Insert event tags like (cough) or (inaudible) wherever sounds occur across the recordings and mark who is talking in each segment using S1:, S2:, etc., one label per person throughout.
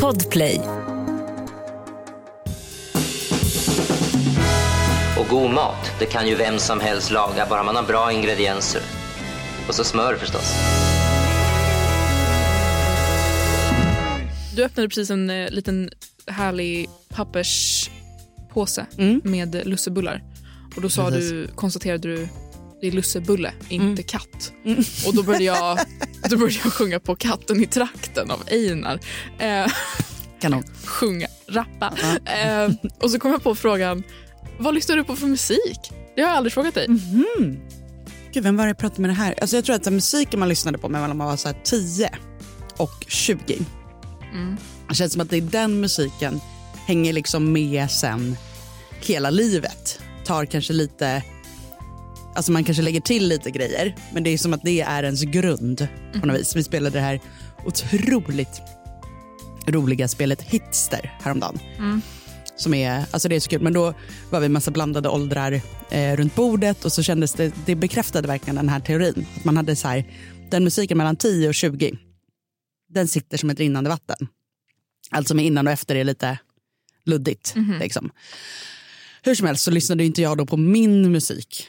S1: Podplay.
S2: Och god mat, det kan ju vem som helst laga, bara man har bra ingredienser. Och så smör förstås.
S3: Du öppnade precis en eh, liten härlig papperspåse
S4: Mm.
S3: med lussebullar. Och då sa
S4: Precis.
S3: du, konstaterade du det är lussebulle, inte
S4: Mm.
S3: katt. Och då började, jag, (laughs) då började jag sjunga på Katten i trakten av Einar. Eh,
S4: Kanon. (laughs)
S3: sjunga, rappa. Eh, och så kom jag på frågan, vad lyssnar du på för musik? Det har jag aldrig frågat dig.
S4: Mhm. Gud, vem var det jag pratade med det här? Alltså jag tror att här, musiken man lyssnade på mellan man var så här 10 och 20.
S3: Mm.
S4: Det känns som att det är den musiken hänger liksom med sen hela livet. Tar kanske lite, alltså man kanske lägger till lite grejer, men det är som att det är ens grund på något vis. Vi spelade det här otroligt roliga spelet Hitster häromdagen. Som är, alltså det är så kul, men då var vi massa blandade åldrar eh, runt bordet och så kändes det, det bekräftade verkligen den här teorin. Att man hade så här, den musiken mellan 10 och 20, den sitter som ett rinnande vatten. Allt som är innan och efter är lite luddigt. Liksom. Hur som helst så lyssnade inte jag då på min musik,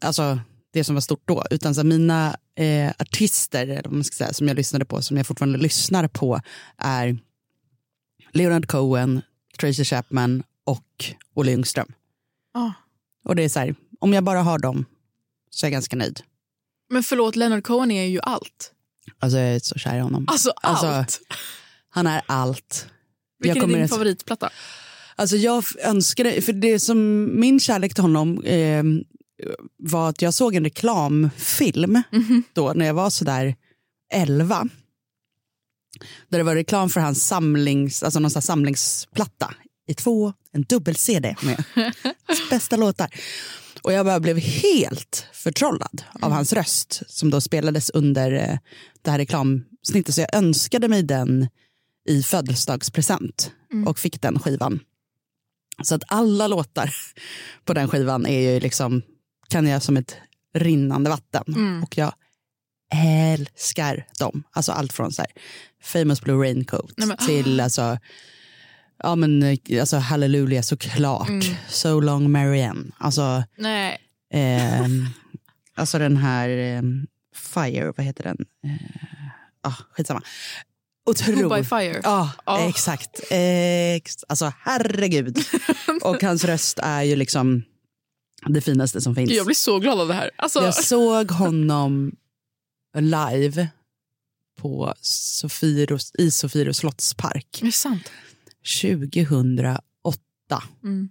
S4: alltså det som var stort då, utan så mina eh, artister eller man ska säga, som jag lyssnade på, som jag fortfarande lyssnar på, är Leonard Cohen, Tracy Chapman och Olle Ljungström.
S3: Ah.
S4: Och det är så här, om jag bara har dem så är jag ganska nöjd.
S3: Men förlåt, Leonard Cohen är ju allt.
S4: Alltså jag är så kär i honom.
S3: Alltså allt.
S4: Alltså, Han är allt.
S3: Vilken är din
S4: att-
S3: favoritplatta?
S4: Alltså jag önskar för det som min kärlek till honom eh, var att jag såg en reklamfilm då när jag var sådär 11. Där det var reklam för hans samlings, alltså någon samlingsplatta i två, en dubbel-CD med (laughs) bästa låtar. Och jag bara blev helt förtrollad av hans röst som då spelades under eh, det här reklamsnittet. Så jag önskade mig den i födelsedagspresent och fick den skivan. Så att alla låtar på den skivan är ju liksom, kan jag som ett rinnande vatten. Och jag älskar dem. Alltså allt från så här, Famous Blue Raincoat
S3: Nej, men-
S4: till alltså, ja men eh, alltså Hallelujah såklart. So long Marianne. Alltså,
S3: Nej.
S4: ehm, alltså den här ehm, Fire, vad heter den? Eh, ah, skitsamma.
S3: Who by
S4: Otro.
S3: Fire.
S4: Ja,
S3: Ja.
S4: exakt. Ex alltså herregud. (laughs) Och hans röst är ju liksom det finaste som finns.
S3: Jag blir så glad av det här. Alltså,
S4: Jag såg honom live på Sofiros, i Sofiero slottspark
S3: är det sant?
S4: 2008.
S3: Mm.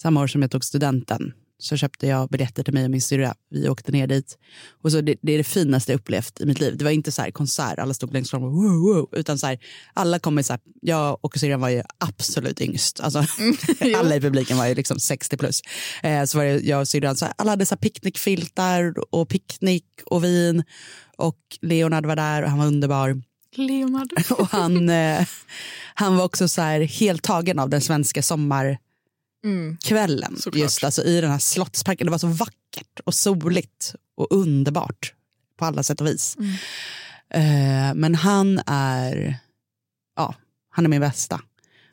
S4: Samma år som jag tog studenten så köpte jag biljetter till mig och min syrra. Vi åkte ner dit. Och så det, det är det finaste jag upplevt i mitt liv. Det var inte så här konsert, alla stod längst fram och wow, wow, utan så här, alla kom i så här, jag och syrran var ju absolut yngst. Alltså, (laughs) alla i publiken var ju liksom 60 plus. Eh, så var det jag och syrran, så här, alla hade så här picknickfiltar och picknick och vin. Och Leonard var där och han var underbar.
S3: Leonard. (laughs)
S4: Och han, eh, han var också så här helt tagen av den svenska sommarkvällen.
S3: Mm. Såklart.
S4: Just alltså, i den här slottsparken. Det var så vackert och soligt och underbart på alla sätt och vis.
S3: Mm.
S4: Eh, men han är, ja, han är min bästa.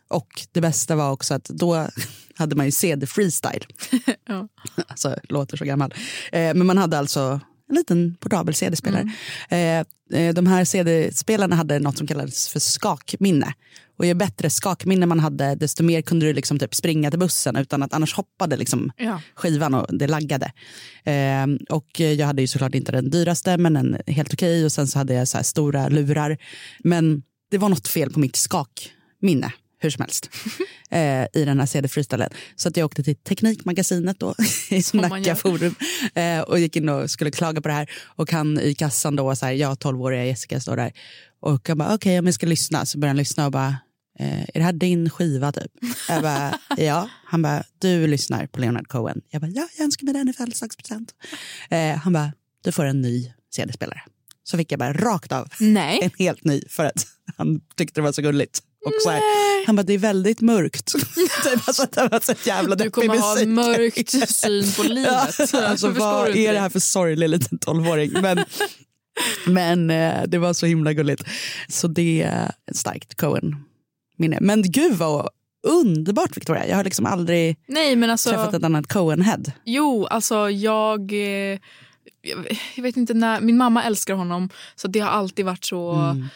S4: Och det bästa var också att då (laughs) hade man ju CD freestyle. (laughs)
S3: Ja.
S4: Alltså låter så gammal. Eh, men man hade alltså en liten portabel CD-spelare.
S3: Mm.
S4: Eh, eh, de här CD-spelarna hade något som kallades för skakminne. Och ju bättre skakminne man hade, desto mer kunde du liksom typ springa till bussen utan att annars hoppade liksom
S3: Ja.
S4: skivan och det laggade. Eh, och jag hade ju såklart inte den dyraste men en helt okej och sen så hade jag så här stora lurar. Men det var något fel på mitt skakminne hur som helst (laughs) eh, i den här CD freestylen. Så att jag åkte till Teknikmagasinet då i Nacka forum eh, och gick in och skulle klaga på det här och han i kassan då, så här, jag 12-åriga Jessica står där och jag bara okej om jag ska lyssna så börjar han lyssna och bara eh, är det här din skiva typ? Jag bara (laughs) ja. Han bara du lyssnar på Leonard Cohen. Jag bara ja jag önskar mig den i födelsedagspresent. Eh, han bara du får en ny CD-spelare. Så fick jag bara rakt av
S3: Nej. (laughs)
S4: en helt ny för att han tyckte det var så gulligt. Och så här, han bara, det är väldigt mörkt. typ, (laughs) alltså, det var så jävla
S3: Du kommer ha en mörkt (laughs) syn på livet.
S4: Ja, alltså,
S3: Förstår
S4: vad är det här för sorglig liten tolvåring? Men (laughs) Men eh, det var så himla gulligt. Så det är ett starkt Cohen-minne. Men gud vad underbart Victoria. Jag har liksom aldrig
S3: Nej, men alltså,
S4: träffat ett annat Cohen-head.
S3: Jo, alltså jag... eh, Jag jag vet inte när... Min mamma älskar honom, så det har alltid varit så...
S4: Mm.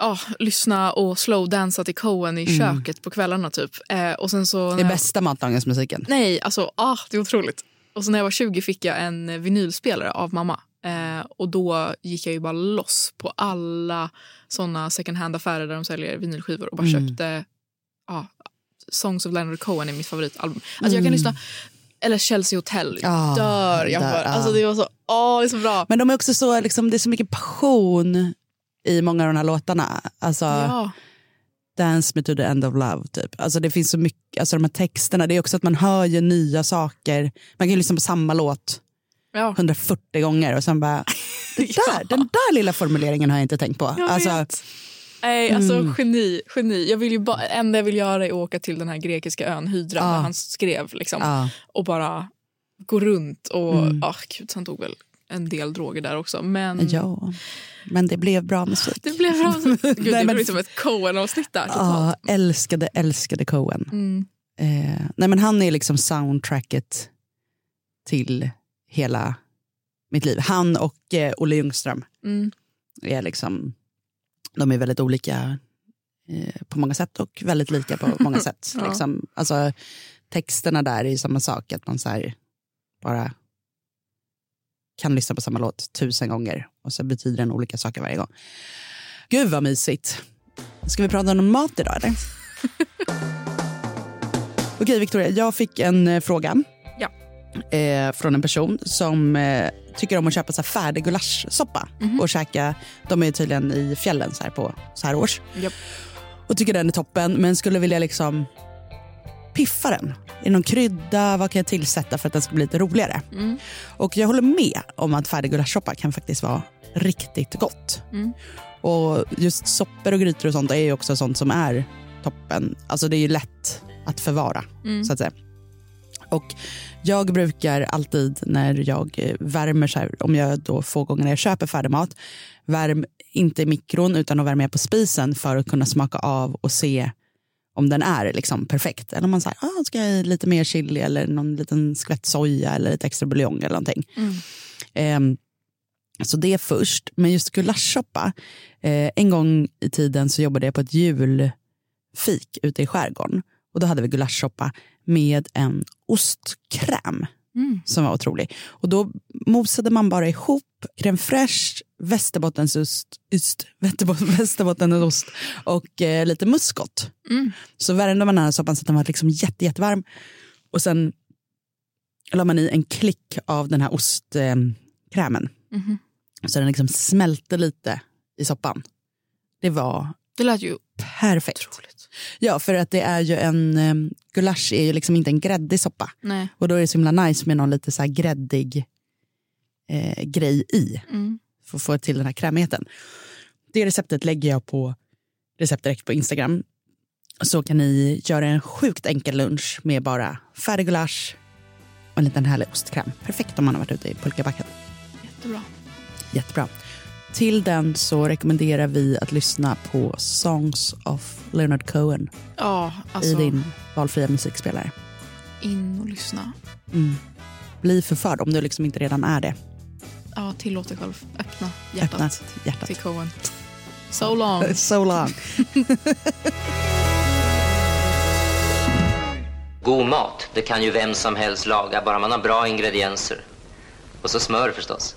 S3: Ja, lyssna och slowdansa till Cohen i köket på kvällarna typ. Eh, och sen så...
S4: Mm. Det är bästa matlagningsmusiken.
S3: Nej, alltså ah, det är otroligt. Och så när jag var 20 fick jag en vinylspelare av mamma. Eh, och då gick jag ju bara loss på alla såna second hand-affärer där de säljer vinylskivor och bara
S4: Mm.
S3: köpte ja, Songs of Leonard Cohen är mitt favoritalbum. Alltså jag kan lyssna, eller Chelsea Hotel,
S4: Mm. Ja,
S3: dör jag
S4: ja.
S3: Alltså det var så, åh det är så bra.
S4: Men de är också så, liksom, det är så mycket passion i många av de här låtarna. Alltså,
S3: ja.
S4: Dance me to the end of love. Typ. Alltså, det finns så mycket, alltså, de här texterna, det är också att man hör ju nya saker. Man kan ju lyssna på samma låt
S3: Ja.
S4: 140 gånger och sen bara, (laughs) det där, den där lilla formuleringen har jag inte tänkt på.
S3: Jag
S4: Alltså,
S3: vet. Nej, alltså
S4: Mm.
S3: geni. geni. Jag vill ju bara, enda jag vill göra är att åka till den här grekiska ön Hydra
S4: Ja.
S3: där han skrev. Liksom,
S4: ja.
S3: Och bara gå runt. Och,
S4: Mm.
S3: ah, gud, han tog väl en del droger där också. Men
S4: ja, men det blev bra musik.
S3: det blev bra. (laughs) Gud,
S4: Nej,
S3: det
S4: men-
S3: blev som ett Coen-avsnitt där.
S4: Ja, älskade, älskade Cohen.
S3: Mm.
S4: Eh, nej men han är liksom soundtracket till hela mitt liv. Han och eh, Olle Ljungström
S3: Mm.
S4: är liksom, de är väldigt olika eh, på många sätt och väldigt lika på många (laughs) sätt.
S3: Ja.
S4: liksom, alltså, texterna där är ju samma sak, att man så här, bara kan lyssna på samma låt tusen gånger och så betyder den olika saker varje gång. Gud vad mysigt. Ska vi prata om mat idag eller? (laughs) Okej Victoria, jag fick en eh, fråga
S3: Ja.
S4: eh, från en person som eh, tycker om att köpa så här färdig gulaschsoppa och käka. De är tydligen i fjällen så här på så här års.
S3: Japp.
S4: Och tycker den är toppen men skulle vilja liksom piffa den. Är det någon krydda? Vad kan jag tillsätta för att den ska bli lite roligare?
S3: Mm.
S4: Och jag håller med om att färdig gulaschsoppa kan faktiskt vara riktigt gott.
S3: Mm.
S4: Och just soppor och grytor och sånt är ju också sånt som är toppen. Alltså det är ju lätt att förvara
S3: Mm.
S4: så att säga. Och jag brukar alltid när jag värmer, så här, om jag då få gånger jag köper färdig mat, värm inte i mikron utan att värma på spisen för att kunna smaka av och se om den är liksom perfekt. Eller om man säger, ah, ska jag lite mer chili eller någon liten skvätt soja eller lite extra buljong eller någonting.
S3: Mm.
S4: Ehm, så det först. Men just gulaschsoppa. Eh, en gång i tiden så jobbade jag på ett julfik ute i skärgården. Och då hade vi gulaschsoppa med en ostkräm
S3: Mm.
S4: som var otrolig. Och då mosade man bara ihop crème fraîche, västerbottensost, yst, västerbot- (laughs) västerbottenost och eh, lite muskot.
S3: Mm.
S4: Så värmde man den här soppan så att den var liksom jätte, jättevarm. Och sen la man i en klick av den här ostkrämen. Krämen.
S3: Mhm.
S4: Så den liksom smälte lite i soppan. Det var
S3: Det lät ju
S4: perfekt.
S3: otroligt.
S4: Ja, för att det är ju en, eh, gulasch är ju liksom inte en gräddig soppa.
S3: Nej.
S4: Och då är det så himla nice med någon lite så här gräddig eh, grej i.
S3: Mm.
S4: För att få till den här krämigheten. Det receptet lägger jag på recept direkt på Instagram. Så kan ni göra en sjukt enkel lunch med bara färdig gulasch och en liten härlig ostkräm. Perfekt om man har varit ute i pulkabacken.
S3: Jättebra.
S4: Jättebra. Till den så rekommenderar vi att lyssna på Songs of Leonard Cohen
S3: Ja, alltså
S4: i din valfria musikspelare.
S3: in och lyssna.
S4: Mm. Bli förförd om du liksom inte redan är det.
S3: Ja, tillåt dig själv. Öppna hjärtat
S4: Öppna hjärtat.
S3: till Coen. So long. (laughs)
S4: So long. (laughs)
S2: God mat, det kan ju vem som helst laga, bara man har bra ingredienser. Och så smör förstås.